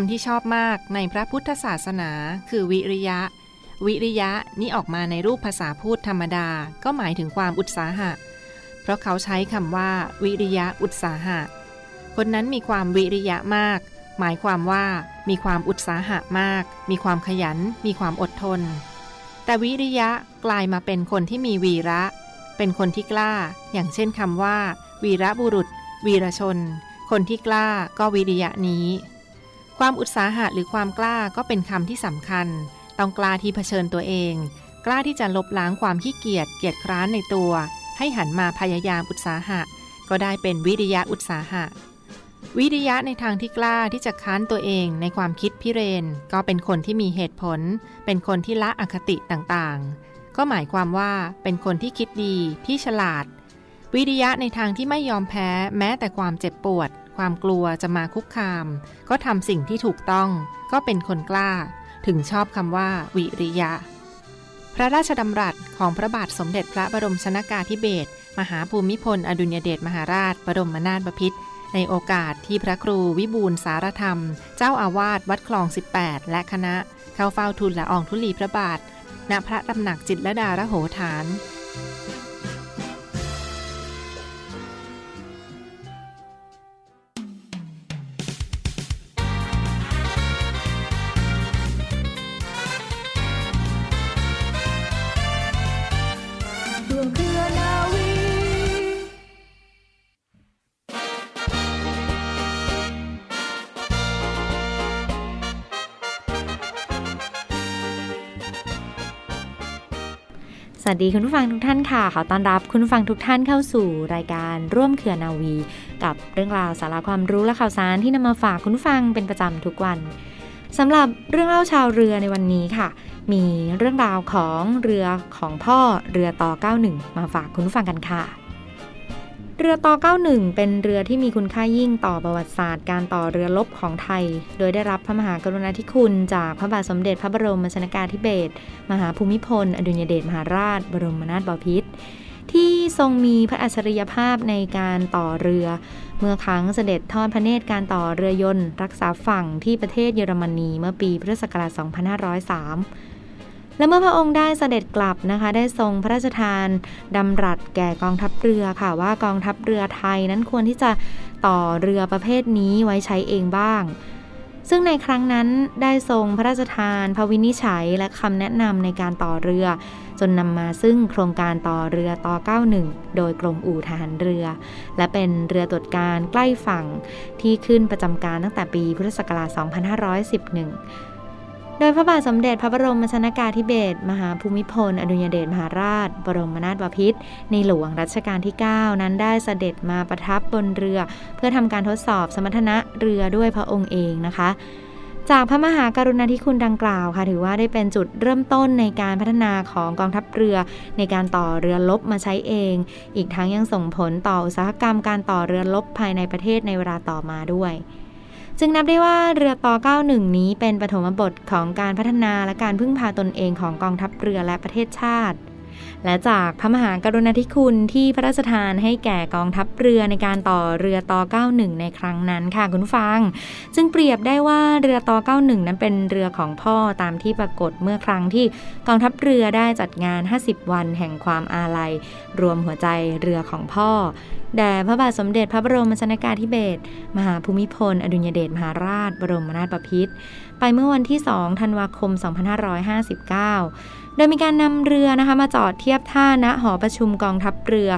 ำที่ชอบมากในพระพุทธศาสนา คือวิริยะ วิริยะนี่ออกมาในรูปภาษาพูดธรรมดา ก็หมายถึงความอุตสาหะ เพราะเขาใช้คำว่า วิริยะอุตสาหะ คนนั้นมีความวิริยะมาก หมายความว่ามีความอุตสาหะมาก มีความขยัน มีความอดทน แต่วิริยะกลายมาเป็นคนที่มีวีระ เป็นคนที่กล้า อย่างเช่นคำว่า วีระบุรุษ วีรชน คนที่กล้าก็วิริยะนี้ ความอุตสาหะหรือความกล้าก็เป็นคำที่สำคัญ ต้องกล้าที่เผชิญตัวเอง กล้าที่จะลบล้างความขี้เกียจเกียจคร้านในตัว ให้หันมาพยายามอุตสาหะ ก็ได้เป็นวิริยะอุตสาหะ วิริยะในทางที่กล้าที่จะค้านตัวเองในความคิดพิเรน ก็เป็นคนที่มีเหตุผล เป็นคนที่ละอคติต่างๆ ก็หมายความว่าเป็นคนที่คิดดีที่ฉลาด วิริยะในทางที่ไม่ยอมแพ้แม้แต่ความเจ็บปวด ความกลัวจะมาคุกคาม ก็ทำสิ่งที่ถูกต้อง ก็เป็นคนกล้า ถึงชอบคำว่า วิริยะ พระราชดำรัสของพระบาทสมเด็จพระบรมชนากาธิเบศรมหาภูมิพล อดุลยเดชมหาราช บรมนาถบพิตรในโอกาสที่พระครูวิบูลสารธรรม เจ้าอาวาสวัดคลอง 18 และคณะ เข้าเฝ้าทูลละอองธุลีพระบาท ณพระตำหนักจิตรลดาระโหฐาน สวัสดีคุณผู้ฟังทุกท่านค่ะ ขอต้อนรับคุณผู้ฟังทุกท่านเข้าสู่รายการร่วมเครือนาวี กับเรื่องราวสาระความรู้และข่าวสารที่นำมาฝากคุณผู้ฟังเป็นประจำทุกวันสำหรับเรื่องเล่าชาวเรือในวันนี้ค่ะ มีเรื่องราวของเรือของพ่อเรือต่อ91 มาฝากคุณผู้ฟังกันค่ะ เรือต่อ 91 เป็นเรือที่มีคุณค่ายิ่งต่อประวัติศาสตร์การต่อเรือรบของไทย โดยได้รับพระมหากรุณาธิคุณ จากพระบาทสมเด็จพระบรมชนกาธิเบศร มหาภูมิพล อดุลยเดชมหาราช บรมนาถบพิตร ที่ทรงมีพระอัจฉริยภาพในการต่อเรือ เมื่อครั้งเสด็จทอดพระเนตรการต่อเรือยนต์ รักษาฝั่งที่ประเทศเยอรมนีเมื่อปีพุทธศักราช 2503 และเมื่อพระองค์ได้เสด็จกลับนะคะ ได้ทรงพระราชทานดำรัสแก่กองทัพเรือค่ะ ว่ากองทัพเรือไทยนั้นควรที่จะต่อเรือประเภทนี้ไว้ใช้เองบ้าง ซึ่งในครั้งนั้นได้ทรงพระราชทานพระวินิจฉัยและคำแนะนำในการต่อเรือ จนนำมาซึ่งโครงการต่อเรือต่อ 91 โดยกรมอู่ทหารเรือ และเป็นเรือตรวจการใกล้ฝั่งที่ขึ้นประจำการตั้งแต่ปีพุทธศักราช 2511 โดยพระบาทสมเด็จพระบรมชนากาธิเบศรมหาภูมิพล อดุลยเดชมหาราช บรมนาถบพิตรในหลวงรัชกาลที่ 9 นั้นได้เสด็จมาประทับบนเรือ เพื่อทำการทดสอบสมรรถนะเรือด้วยพระองค์เองนะคะจากพระมหากรุณาธิคุณดังกล่าวค่ะ ถือว่าได้เป็นจุดเริ่มต้นในการพัฒนาของกองทัพเรือ ในการต่อเรือลบมาใช้เอง อีกทั้งยังส่งผลต่ออุตสาหกรรมการต่อเรือลบภายในประเทศในเวลาต่อมาด้วย จึงนับได้ว่าเรือต่อ91 นี้เป็นปฐมบทของการพัฒนาและการพึ่งพาตนเองของกองทัพเรือและประเทศชาติ และจากพระมหากรุณาธิคุณที่พระราชทานให้แก่กองทัพเรือในการต่อเรือต่อ91 ในครั้งนั้นค่ะคุณฟัง จึงเปรียบได้ว่าเรือต่อ91 นั้นเป็นเรือของพ่อตามที่ปรากฏเมื่อครั้งที่กองทัพเรือได้จัดงาน 50 วันแห่งความอาลัย รวมหัวใจเรือของพ่อแด่พระบาทสมเด็จพระบรมชนกาธิเบศรมหาภูมิพล อดุลยเดชมหาราช บรมนาถบพิตรไปเมื่อวันที่ 2 ธันวาคม 2559 โดยมีการนำเรือนะคะมาจอดเทียบท่าณหอประชุมกองทัพเรือ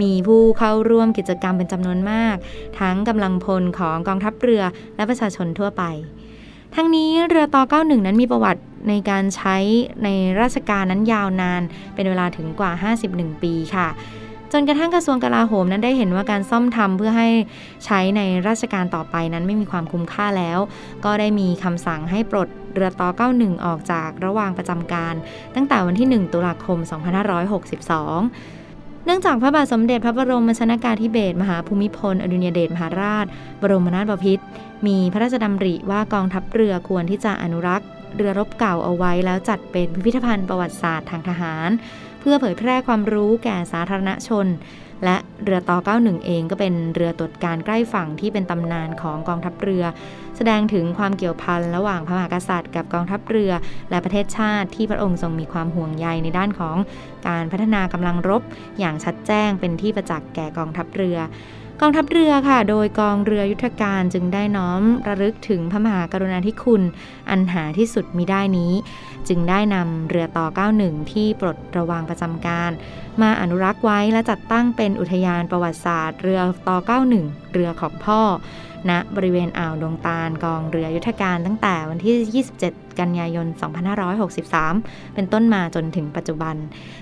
มีผู้เข้าร่วมกิจกรรมเป็นจำนวนมาก ทั้งกำลังพลของกองทัพเรือและประชาชนทั่วไป ทั้งนี้เรือต่อ91 นั้นมีประวัติในการใช้ในราชการนั้นยาวนาน เป็นเวลาถึงกว่า 51 ปีค่ะจนกระทั่งกระทรวงกลาโหมนั้นได้เห็นว่าการซ่อมทำเพื่อให้ใช้ในราชการต่อไปนั้นไม่มีความคุ้มค่าแล้ว ก็ได้มีคำสั่งให้ปลด เรือต่อ 91 ออกจากระหว่างประจำการ ตั้งแต่วันที่ 1 ตุลาคม 2562เนื่องจากพระบาทสมเด็จพระบรมชนากาธิเบศรมหาภูมิพล อดุลยเดชมหาราช บรมนาถบพิตรมีพระราชดำริว่ากองทัพเรือควรที่จะอนุรักษ์ เรือรบเก่าเอาไว้แล้วจัดเป็นพิพิธภัณฑ์ประวัติศาสตร์ทางทหาร เพื่อเผยแพร่ความรู้แก่สาธารณชน และเรือต่อ 91 เองก็เป็นเรือตรวจการใกล้ฝั่งที่เป็นตำนานของกองทัพเรือ แสดงถึงความเกี่ยวพันระหว่างพระมหากษัตริย์กับกองทัพเรือ และประเทศชาติที่พระองค์ทรงมีความห่วงใยในด้านของการพัฒนากำลังรบ อย่างชัดแจ้งเป็นที่ประจักษ์แก่กองทัพเรือ กองทัพเรือค่ะ โดยกองเรือยุทธการจึงได้น้อมระลึกถึงพระมหากรุณาธิคุณ อันหาที่สุดมิได้นี้ จึงได้นำเรือต่อ 91 ที่ปลดระวางประจำการ มาอนุรักษ์ไว้และจัดตั้งเป็นอุทยานประวัติศาสตร์ เรือต่อ 91 เรือของพ่อณบริเวณอ่าวดงตาลกองเรือยุทธการตั้งแต่วันที่ 27 กันยายน 2563 เป็นต้นมาจนถึงปัจจุบัน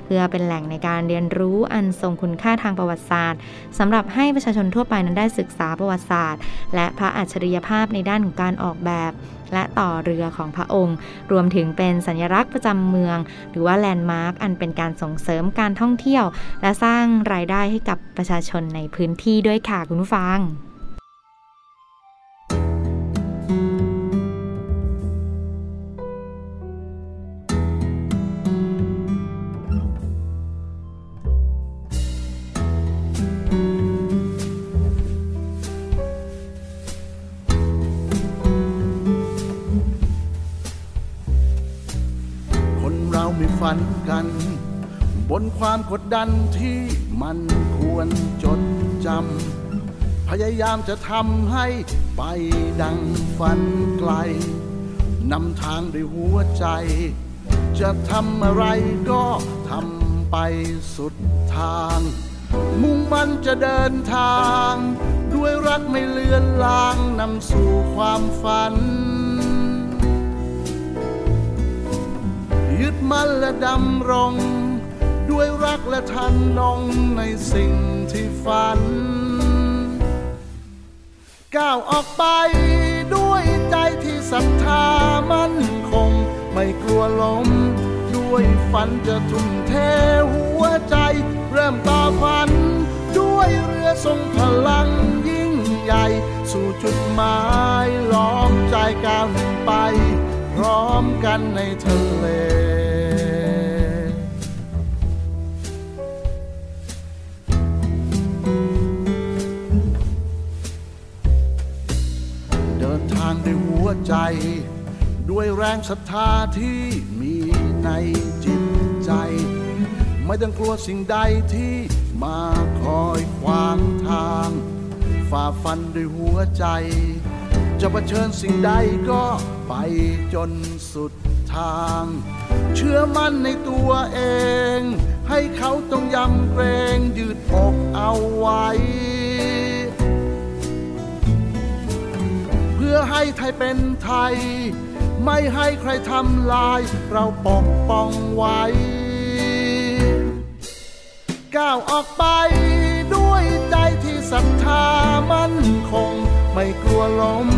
เพื่อเป็นแหล่งในการเรียนรู้อันทรงคุณค่าทางประวัติศาสตร์สำหรับให้ประชาชนทั่วไปนั้นได้ศึกษาประวัติศาสตร์ และพระอัจฉริยภาพในด้านของการออกแบบ และต่อเรือของพระองค์ รวมถึงเป็นสัญลักษณ์ประจำเมือง หรือว่าแลนด์มาร์กอันเป็นการส่งเสริมการท่องเที่ยว และสร้างรายได้ให้กับประชาชนในพื้นที่ด้วยค่ะคุณผู้ฟัง ความกดดันที่มันควรจดจำ พยายามจะทำให้ไปดังฝันไกล นำทางด้วยหัวใจ จะทำอะไรก็ทำไปสุดทาง มุ่งมันจะเดินทาง ด้วยรักไม่เลือนลางนำสู่ความฝันยึดมั่นและดำรง ด้วยรักและทันนงในสิ่งที่ฝัน ก้าวออกไปด้วยใจที่ศรัทธามั่นคง ไม่กลัวล้ม ด้วยฝันจะทุ่มเทหัวใจ เริ่มต่อฝัน ด้วยเรือทรงพลังยิ่งใหญ่ สู่จุดหมายล้อมใจก้าวหนึ่งไป พร้อมกันในทะเล ใจ ด้วยแรงศรัทธาที่มีในจิตใจ ไม่ต้องกลัวสิ่งใดที่มาคอยขวางทาง ฝ่าฟันด้วยหัวใจ จะเผชิญสิ่งใดก็ไปจนสุดทาง เชื่อมั่นในตัวเอง ให้เขาต้องยำเกรงยืดอกเอาไว้ พื่อให้ไทยเป็นไทย ไม่ให้ใครทำลาย เราปกป้องไว้ ก้าวออกไปด้วยใจที่ศรัทธามั่นคง ไม่กลัวล้ม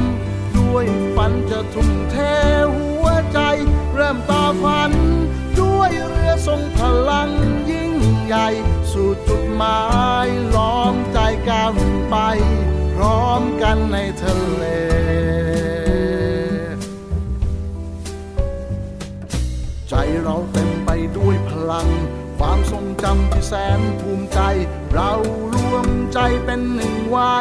ด้วยฝันจะทุ่มเทหัวใจ เริ่มต่อฝัน ด้วยเรือทรงพลังยิ่งใหญ่ สู่จุดหมายล้อมใจก้าวไป พร้อมกันในทะเล ทรงจำที่แสนภูมิใจ เรารวมใจเป็นหนึ่งไว้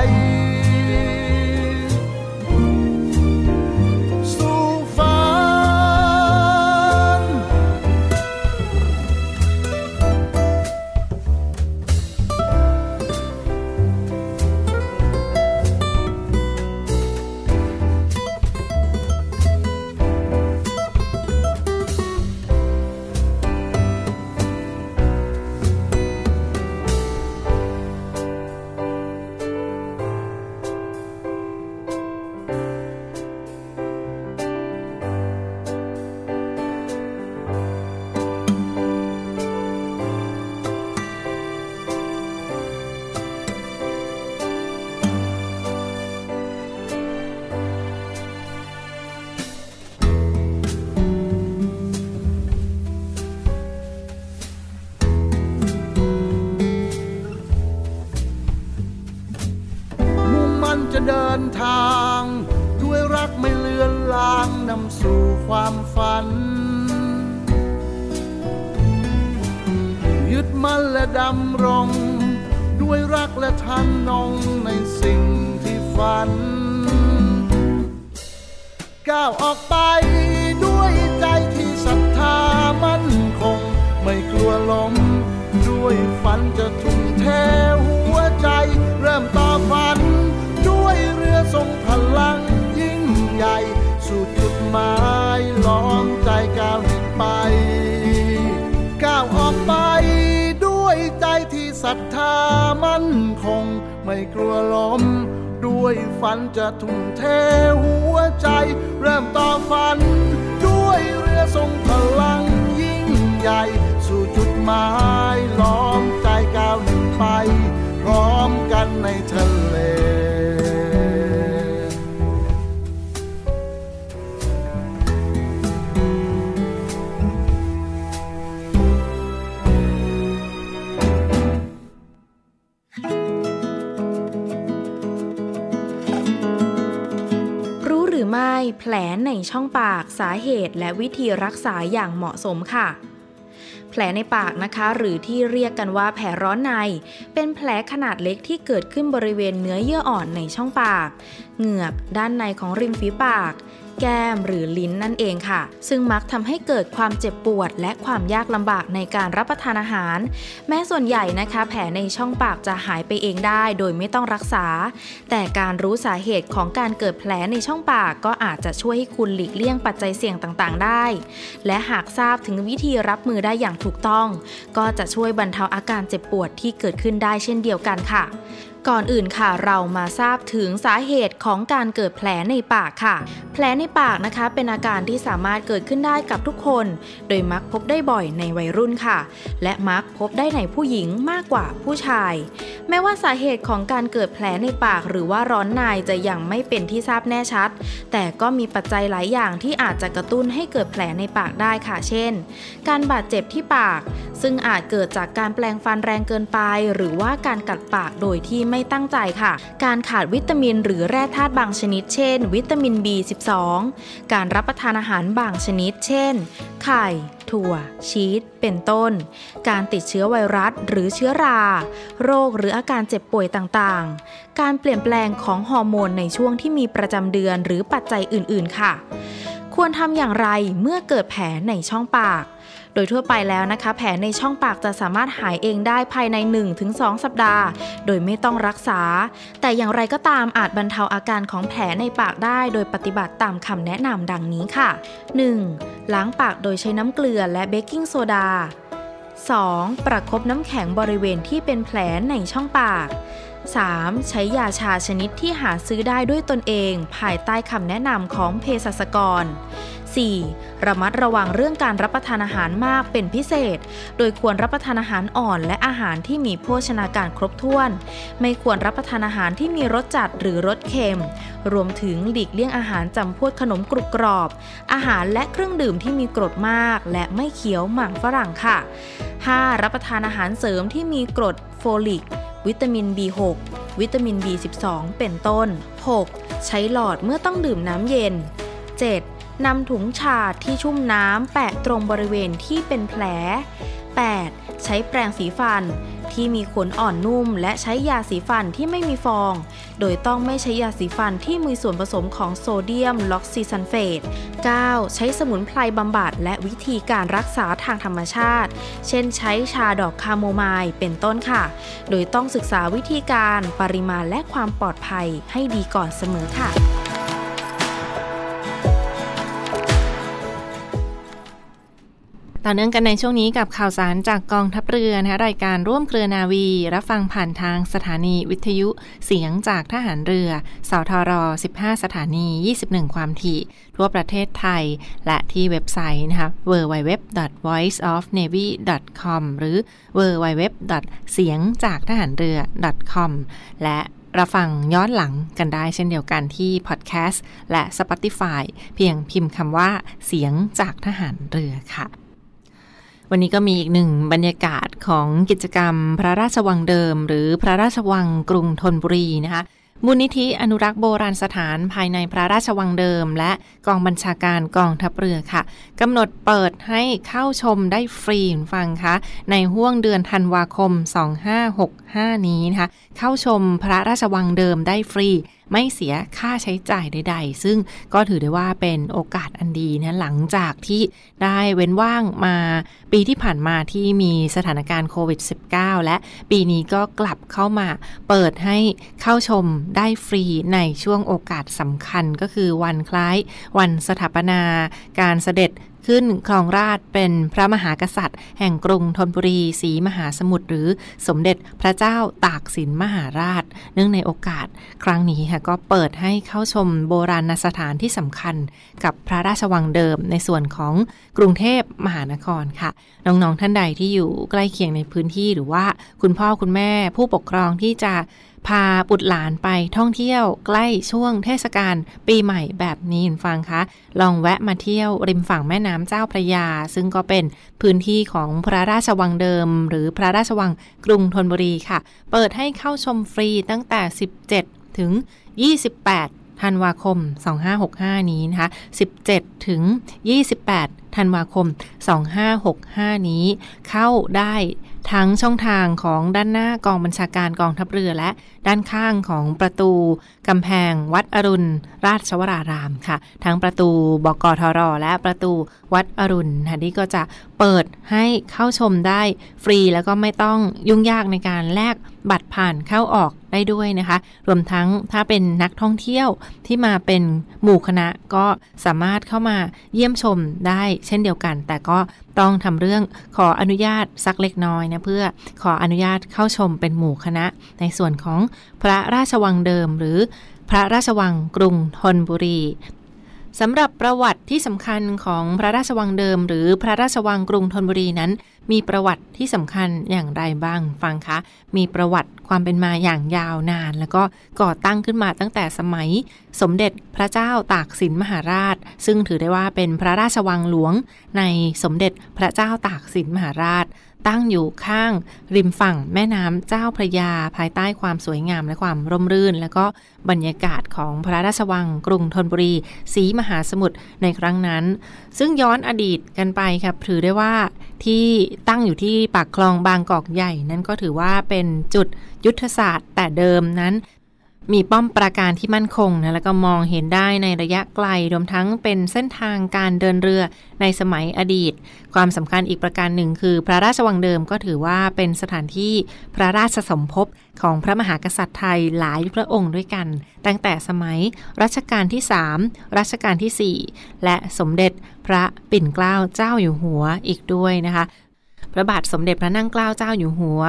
ดมั่นและดำรง ด้วยรักและทันนองในสิ่งที่ฝัน ก้าวออกไปด้วยใจที่ศรัทธามั่นคง ไม่กลัวล้มด้วยฝันจะทุ่มเทหัวใจ เริ่มต่อฝัน ด้วยเรือทรงพลัง ศรัทธามั่นคง ไม่กลัวล้ม ด้วยฝันจะทุ่มเทหัวใจ เริ่มต่อฝัน ด้วยเรือทรงพลังยิ่งใหญ่ สู่จุดหมาย แผลในช่องปากสาเหตุและวิธีรักษาอย่างเหมาะสมค่ะ แผลในปากนะคะ หรือที่เรียกกันว่าแผลร้อนใน เป็นแผลขนาดเล็กที่เกิดขึ้นบริเวณเนื้อเยื่ออ่อนในช่องปาก เหงือกด้านในของริมฝีปาก แก้มหรือลิ้นนั่นเองค่ะ ซึ่งมักทำให้เกิดความเจ็บปวด และความยากลำบากในการรับประทานอาหาร แม้ส่วนใหญ่นะคะ แผลในช่องปากจะหายไปเองได้ โดยไม่ต้องรักษา แต่การรู้สาเหตุของการเกิดแผลในช่องปากก็อาจจะช่วยให้คุณหลีกเลี่ยงปัจจัยเสี่ยงต่างๆ ได้ และหากทราบถึงวิธีรับมือได้อย่างถูกต้อง ก็จะช่วยบรรเทาอาการเจ็บปวดที่เกิดขึ้นได้เช่นเดียวกันค่ะ ก่อนอื่นค่ะเรามาทราบถึงสาเหตุของการเกิดแผลในปากค่ะ แผลในปากนะคะเป็นอาการที่สามารถเกิดขึ้นได้กับทุกคน โดยมักพบได้บ่อยในวัยรุ่นค่ะ และมักพบได้ในผู้หญิงมากกว่าผู้ชาย แม้ว่าสาเหตุของการเกิดแผลในปาก หรือว่าร้อนในจะยังไม่เป็นที่ทราบแน่ชัด แต่ก็มีปัจจัยหลายอย่างที่อาจจะกระตุ้นให้เกิดแผลในปากได้ค่ะ เช่น การบาดเจ็บที่ปาก ซึ่งอาจเกิดจากการแปลงฟันแรงเกินไป หรือว่าการกัดปากโดยที่ไม่ตั้งใจค่ะ การขาดวิตามินหรือแร่ธาตุบางชนิด เช่น วิตามิน B12 การรับประทานอาหารบางชนิด เช่น ไข่ ถั่ว ชีส เป็นต้น การติดเชื้อไวรัสหรือเชื้อรา โรคหรืออาการเจ็บป่วยต่างๆ การเปลี่ยนแปลงของฮอร์โมนในช่วงที่มีประจำเดือนหรือปัจจัยอื่นๆ ค่ะ ควรทำอย่างไรเมื่อเกิดแผลในช่องปาก โดยทั่วไปแล้วนะคะ แผลในช่องปากจะสามารถหายเองได้ภายใน 1-2 สัปดาห์ โดยไม่ต้องรักษา แต่อย่างไรก็ตามอาจบรรเทาอาการของแผลในปากได้โดยปฏิบัติตามคำแนะนำดังนี้ค่ะ 1. ล้างปากโดยใช้น้ำเกลือและเบกกิ้งโซดา 2. ประคบน้ำแข็งบริเวณที่เป็นแผลในช่องปาก 3. ใช้ยาชาชนิดที่หาซื้อได้ด้วยตนเอง ภายใต้คำแนะนำของเภสัชกร 4. ระมัดระวังเรื่องการรับประทานอาหารมากเป็นพิเศษ โดยควรรับประทานอาหารอ่อนและอาหารที่มีโภชนาการครบถ้วน ไม่ควรรับประทานอาหารที่มีรสจัดหรือรสเค็ม รวมถึงหลีกเลี่ยงอาหารจำพวกขนมกรุบกรอบ อาหารและเครื่องดื่มที่มีกรดมาก และไม่เคี้ยวหมากฝรั่งค่ะ 5. รับประทานอาหารเสริมที่มีกรดโฟลิก วิตามิน B6 วิตามิน B12 เป็นต้น 6. ใช้หลอดเมื่อต้องดื่มน้ำเย็น 7. นำถุงชาที่ชุ่มน้ำแปะตรงบริเวณที่เป็นแผล 8. ใช้แปรงสีฟัน ที่มีขนอ่อนนุ่ม และใช้ยาสีฟันที่ไม่มีฟอง โดยต้องไม่ใช้ยาสีฟันที่มีส่วนผสมของโซเดียมลอริลซัลเฟต 9. ใช้สมุนไพรบำบัดและวิธีการรักษาทางธรรมชาติ เช่นใช้ชาดอกคาโมไมล์เป็นต้นค่ะ โดยต้องศึกษาวิธีการปริมาณและความปลอดภัยให้ดีก่อนเสมอค่ะ ต่อเนื่องกันในช่วงนี้กับข่าวสารจากกองทัพเรือนะคะรายการร่วมเครือนาวี รับฟังผ่านทางสถานีวิทยุเสียงจากทหารเรือสทร 15 สถานี 21 ความถี่ ทั่วประเทศไทย และที่เว็บไซต์นะคะ www.voiceofnavy.com หรือ www. เสียงจากทหารเรือ .com และรับฟังย้อนหลังกันได้เช่นเดียวกันที่พอดแคสต์และ Spotify เพียงพิมพ์คำว่าเสียงจากทหารเรือค่ะ วันนี้ก็มีอีกหนึ่งบรรยากาศของกิจกรรม พระราชวังเดิม หรือพระราชวังกรุงธนบุรีนะคะมูลนิธิอนุรักษ์โบราณสถานภายในพระราชวังเดิม และกองบัญชาการกองทัพเรือค่ะกำหนดเปิดให้เข้าชมได้ฟรีฟังคะในห่วงเดือนธันวาคม 2565 นี้นะคะเข้าชมพระราชวังเดิมได้ฟรี ไม่เสียค่าใช้จ่ายใด ๆ ซึ่งก็ถือได้ว่าเป็นโอกาสอันดีนะหลังจากที่ได้เว้นว่างมาปีที่ผ่านมาที่มีสถานการณ์โควิด -19 และปีนี้ก็กลับเข้ามาเปิดให้เข้าชมได้ฟรีในช่วงโอกาสสำคัญก็คือวันคล้าย วันสถาปนา การเสด็จ ขึ้นครองราชเป็นพระมหากษัตริย์ แห่งกรุงธนบุรีศรีมหาสมุทรหรือสมเด็จพระเจ้าตากสินมหาราช เนื่องในโอกาส ครั้งนี้ค่ะก็เปิดให้เข้าชมโบราณสถานที่สำคัญ กับพระราชวังเดิมในส่วนของกรุงเทพมหานครค่ะ น้องๆท่านใดที่อยู่ใกล้เคียงในพื้นที่หรือว่าคุณพ่อคุณแม่ผู้ปกครองที่จะ พาบุตรหลานไปท่องเที่ยวใกล้ช่วงเทศกาลปีใหม่แบบนี้ฟังคะ ลองแวะมาเที่ยวริมฝั่งแม่น้ำเจ้าพระยา ซึ่งก็เป็นพื้นที่ของพระราชวังเดิม หรือพระราชวังกรุงธนบุรีค่ะ เปิดให้เข้าชมฟรีตั้งแต่ 17 ถึง 28ธันวาคม 2565 นี้นะคะ 17 ถึง 28 ธันวาคม 2565 นี้เข้าได้ทั้งช่องทางของด้านหน้ากองบัญชาการกองทัพเรือและด้านข้างของประตูกำแพงวัดอรุณ ราชวรารามค่ะ ทั้งประตูบกทรและประตูวัดอรุณค่ะนี่ก็จะเปิดให้เข้าชมได้ฟรีแล้วก็ไม่ต้องยุ่งยากในการแลกบัตรผ่านเข้าออกได้ด้วยนะคะ รวมทั้งถ้าเป็นนักท่องเที่ยวที่มาเป็นหมู่คณะก็สามารถเข้ามาเยี่ยมชมได้เช่นเดียวกัน แต่ก็ต้องทำเรื่องขออนุญาตสักเล็กน้อยนะเพื่อขออนุญาตเข้าชมเป็นหมู่คณะ ในส่วนของพระราชวังเดิมหรือพระราชวังกรุงธนบุรี สำหรับประวัติที่สำคัญของพระราชวังเดิม หรือพระราชวังกรุงธนบุรีนั้น มีประวัติที่สำคัญอย่างไรบ้างฟังคะ มีประวัติความเป็นมาอย่างยาวนาน แล้วก็ก่อตั้งขึ้นมาตั้งแต่สมัย สมเด็จพระเจ้าตากสินมหาราช ซึ่งถือได้ว่าเป็นพระราชวังหลวงในสมเด็จพระเจ้าตากสินมหาราช ตั้งอยู่ข้างริมฝั่งแม่น้ำเจ้าพระยา ภายใต้ความสวยงามและความร่มรื่น แล้วก็บรรยากาศของพระราชวังกรุงธนบุรีสีมหาสมุทรในครั้งนั้น ซึ่งย้อนอดีตกันไปครับถือได้ว่าที่ตั้งอยู่ที่ปากคลองบางกอกใหญ่ นั้นก็ถือว่าเป็นจุดยุทธศาสตร์แต่เดิมนั้น มีป้อมปราการที่มั่นคงนะแล้วก็มองเห็นได้ในระยะไกลรวมทั้งเป็นเส้นทางการเดินเรือในสมัยอดีต ความสำคัญอีกประการหนึ่งคือ พระราชวังเดิมก็ถือว่าเป็นสถานที่พระราชสมภพของพระมหากษัตริย์ไทยหลายพระองค์ด้วยกัน ตั้งแต่สมัยรัชกาลที่ 3 รัชกาลที่ 4 และสมเด็จพระปิ่นเกล้าเจ้าอยู่หัวอีกด้วยนะคะพระบาทสมเด็จพระนั่งเกล้าเจ้าอยู่หัว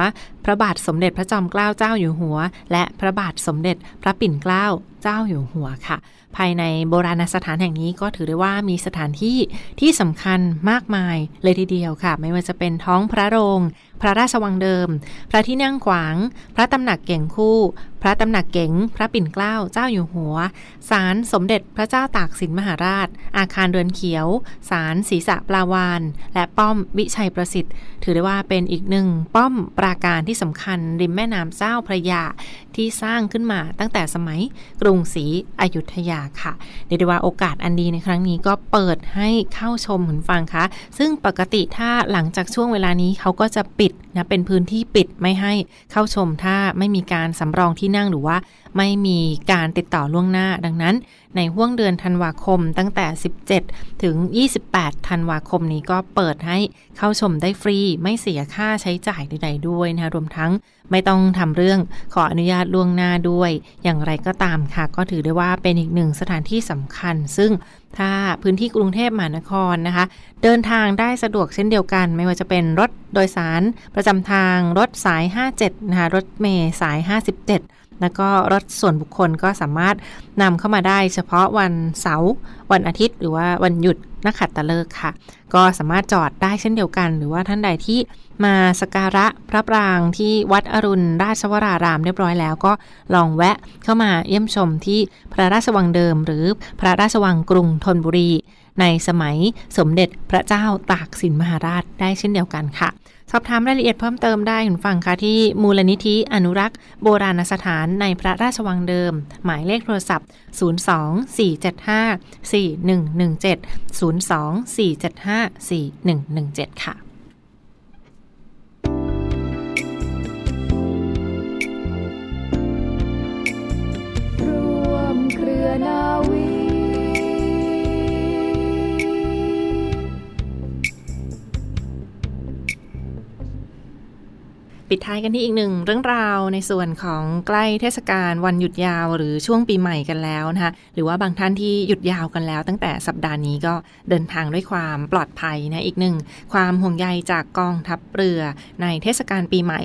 พระบาทสมเด็จพระจอมเกล้าเจ้าอยู่หัว และพระบาทสมเด็จพระปิ่นเกล้าเจ้าอยู่หัวค่ะ ภายในโบราณสถานแห่งนี้ก็ถือได้ว่ามีสถานที่ที่สำคัญมากมายเลยทีเดียวค่ะ ไม่ว่าจะเป็นท้องพระโรง พระราชวังเดิม พระที่นั่งขวาง พระตำหนักเก่งคู่ พระตำหนักเก๋งพระปิ่นเกล้าเจ้าอยู่หัว ศาลสมเด็จพระเจ้าตากสินมหาราช อาคารเรือนเขียว ศาลศรีษะปลาวาน และป้อมวิชัยประสิทธิ์ ถือได้ว่าเป็นอีกหนึ่งป้อมปราการที่สำคัญริมแม่น้ำเจ้าพระยาที่สร้างขึ้นมาตั้งแต่สมัยกรุงศรีอยุธยาค่ะเรียกได้ว่าโอกาสอันดีในครั้งนี้ก็เปิดให้เข้าชมหุนฟังคะซึ่งปกติถ้าหลังจากช่วงเวลานี้เขาก็จะปิดนะเป็นพื้นที่ปิดไม่ให้เข้าชมถ้าไม่มีการสำรองที่นั่งหรือว่า ไม่มีการติดต่อล่วงหน้า ดังนั้น ในห่วงเดือนธันวาคมตั้งแต่ 17 ถึง 28 ธันวาคมนี้ก็เปิดให้เข้าชมได้ฟรี ไม่เสียค่าใช้จ่ายใดๆด้วยนะคะรวมทั้งไม่ต้องทำเรื่องขออนุญาตล่วงหน้าด้วย อย่างไรก็ตามค่ะ ก็ถือได้ว่าเป็นอีกหนึ่งสถานที่สำคัญ ซึ่งถ้าพื้นที่กรุงเทพมหานครนะคะ เดินทางได้สะดวกเช่นเดียวกัน ไม่ว่าจะเป็นรถโดยสารประจำทางรถสาย 57 นะคะ รถเมย์สาย 57 แล้วก็รถส่วนบุคคลก็สามารถนำเข้ามาได้เฉพาะวันเสาร์วันอาทิตย์ หรือว่าวันหยุดนักขัดตะเลิกค่ะ ก็สามารถจอดได้เช่นเดียวกัน หรือว่าท่านใดที่มาสการะพระปรางที่วัดอรุณราชวรารามเรียบร้อยแล้ว ก็ลองแวะเข้ามาเยี่ยมชมที่พระราชวังเดิม หรือพระราชวังกรุงธนบุรี ในสมัยสมเด็จพระเจ้าตากสินมหาราชได้เช่นเดียวกันค่ะ สอบถามรายละเอียดเพิ่มเติมได้คุณฟังค่ะที่มูลนิธิอนุรักษ์โบราณสถานในพระราชวังเดิม หมายเลขโทรศัพท์ 024754117 024754117 ค่ะ ปิดท้ายกันที่อีกหนึ่งเรื่องราวในส่วนของใกล้เทศกาลวันหยุดยาวหรือช่วงปีใหม่กันแล้วนะคะหรือว่าบางท่านที่หยุดยาวกันแล้ว ตั้งแต่สัปดาห์นี้ก็เดินทางด้วยความปลอดภัยนะอีกหนึ่งความห่วงใยจากกองทัพเรือในเทศกาลปีใหม่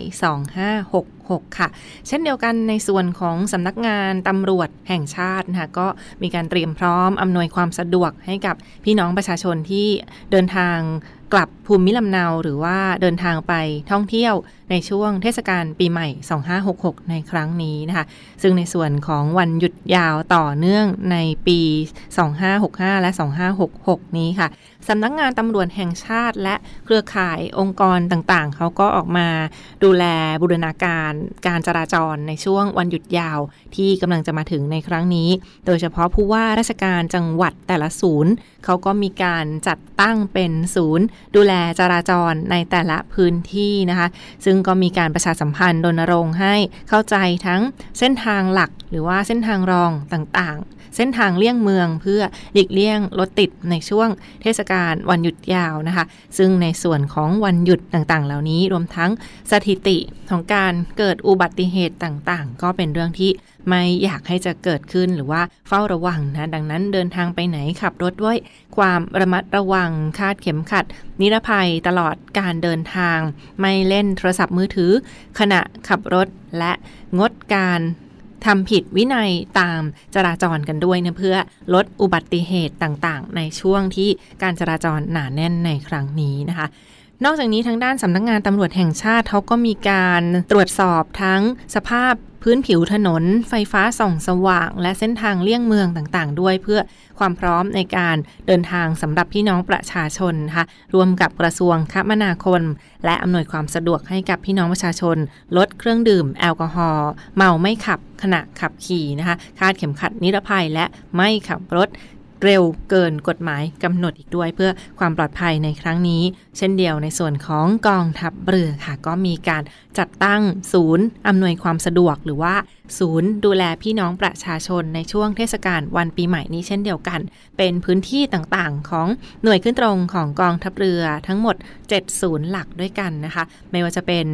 2566ค่ะเช่นเดียวกันในส่วนของสำนักงานตำรวจแห่งชาตินะคะก็มีการเตรียมพร้อมอำนวยความสะดวกให้กับพี่น้องประชาชนที่เดินทางกลับภูมิลำเนาหรือว่าเดินทางไปท่องเที่ยว ในช่วงเทศกาลปีใหม่ 2566 ในครั้งนี้นะคะ ซึ่งในส่วนของวันหยุดยาวต่อเนื่องในปี 2565 และ 2566 นี้ค่ะสำนักงงานตำรวจแห่งชาติ และเครือข่ายองค์กรต่างๆ เขาก็ออกมาดูแลบูรณาการการจราจรในช่วงวันหยุดยาวที่กำลังจะมาถึงในครั้งนี้ โดยเฉพาะผู้ว่าราชการจังหวัดแต่ละศูนย์ เขาก็มีการจัดตั้งเป็นศูนย์ ดูแลจราจรในแต่ละพื้นที่นะคะ ซึ่งก็มีการประชาสัมพันธ์รณรงค์ให้เข้าใจทั้งเส้นทางหลักหรือว่าเส้นทางรองต่างๆ เส้นทางเลี่ยงเมืองเพื่อหลีกเลี่ยงรถติดในช่วงเทศกาลวันหยุดยาวนะคะ ซึ่งในส่วนของวันหยุดต่างๆ เหล่านี้รวมทั้งสถิติของการเกิดอุบัติเหตุต่างๆ ก็เป็นเรื่องที่ไม่อยากให้จะเกิดขึ้นหรือว่าเฝ้าระวังนะดังนั้นเดินทางไปไหนขับรถด้วยความระมัดระวังคาดเข็มขัด นิรภัยตลอดการเดินทาง ไม่เล่นโทรศัพท์มือถือ ขณะขับรถและงดการ ทำผิดวินัยตามจราจรกันด้วยนะเพื่อลดอุบัติเหตุต่างๆ ในช่วงที่การจราจรหนาแน่นในครั้งนี้นะคะ นอกจากนี้ทางด้านสำนักงงานตำรวจแห่งชาติเขาก็มีการตรวจสอบทั้งสภาพพื้นผิวถนน ไฟฟ้าส่องสว่าง และเส้นทางเลี่ยงเมืองต่างๆ ด้วยเพื่อความพร้อมในการเดินทางสำหรับพี่น้องประชาชนนะคะรวมกับกระทรวงคมนาคม และอำนวยความสะดวกให้กับพี่น้องประชาชน ลดเครื่องดื่มแอลกอฮอล์เมาไม่ขับขณะขับขี่นะคะคาดเข็มขัดนิรภัยและไม่ขับรถ เร็วเกินกฎหมายกำหนดอีกด้วย เพื่อความปลอดภัยในครั้งนี้ เช่นเดียวในส่วนของกองทัพเรือค่ะ ก็มีการจัดตั้งศูนย์อำนวยความสะดวกหรือว่า ศูนย์ดูแลพี่น้องประชาชนในช่วงเทศกาลวันปีใหม่นี้เช่นเดียวกัน เป็นพื้นที่ต่างๆ ของหน่วยขึ้นตรงของกองทัพเรือทั้งหมด7ศูนย์หลักด้วยกันนะคะ ไม่ว่าจะเป็น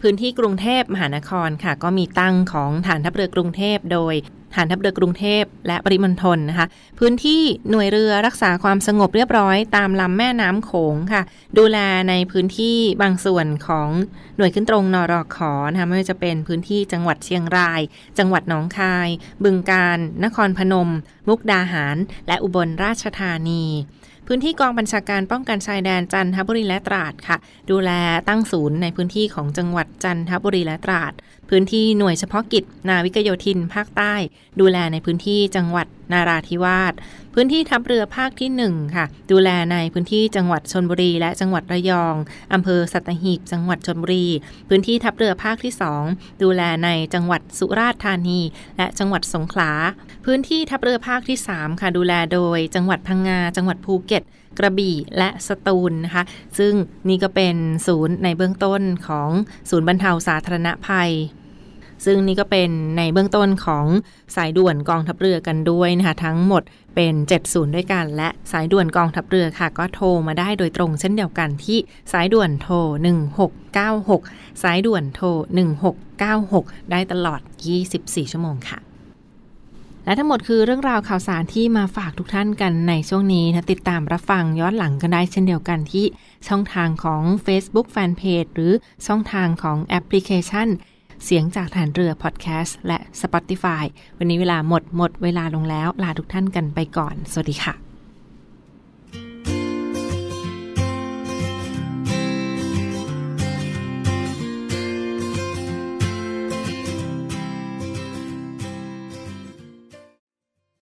พื้นที่กรุงเทพมหานครค่ะ ก็มีตั้งของฐานทัพเรือกรุงเทพโดยฐานทัพเรือกรุงเทพและปริมณฑลนะคะ พื้นที่หน่วยเรือรักษาความสงบเรียบร้อยตามลำแม่น้ำโขงค่ะ ดูแลในพื้นที่บางส่วนของหน่วยขึ้นตรงนอรอขอนะคะไม่ว่าจะเป็นพื้นที่จังหวัดเชียงราย จังหวัดหนองคาย บึงกาฬนครพนม มุกดาหาร และอุบลราชธานี พื้นที่กองบัญชาการป้องกันชายแดนจันทบุรีและตราดค่ะ ดูแลตั้งศูนย์ในพื้นที่ของจังหวัดจันทบุรีและตราด พื้นที่หน่วยเฉพาะกิจ นาวิกโยธิน ภาคใต้ ดูแลในพื้นที่จังหวัดนาราธิวาส พื้นที่ทัพเรือภาคที่ 1 ค่ะ ดูแลในพื้นที่จังหวัดชนบุรี และจังหวัดระยองอำเภอสัตหีบ จังหวัดชนบุรี พื้นที่ทัพเรือภาคที่ 2 ดูแลในจังหวัดสุราษฎร์ธานี และจังหวัดสงขลา พื้นที่ทัพเรือภาคที่ 3 ค่ะ ดูแลโดยจังหวัดพังงา จังหวัดภูเก็ตกระบี่และสตูลนะคะ ซึ่งนี่ก็เป็นศูนย์ในเบื้องต้นของศูนย์บรรเทาสาธารณภัย ซึ่งนี่ก็เป็นในเบื้องต้นของสายด่วนกองทัพเรือกันด้วยนะคะทั้งหมดเป็น7ศูนย์ด้วยกัน และสายด่วนกองทัพเรือค่ะ ก็โทรมาได้โดยตรงเช่นเดียวกันที่สายด่วนโทร 1696 สายด่วนโทร 1696 ได้ตลอด 24 ชั่วโมงค่ะและทั้งหมดคือเรื่องราวข่าวสารที่มาฝากทุกท่านกันในช่วงนี้นะติดตามรับฟังย้อนหลังกันได้เช่นเดียวกันที่ช่องทางของ Facebook Fanpage หรือช่องทางของแอปพลิเคชัน เสียงจากฐานเรือพอดแคสต์และ Spotify วันนี้เวลาหมดหมดเวลาลงแล้ว ลาทุกท่านกันไปก่อน สวัสดีค่ะ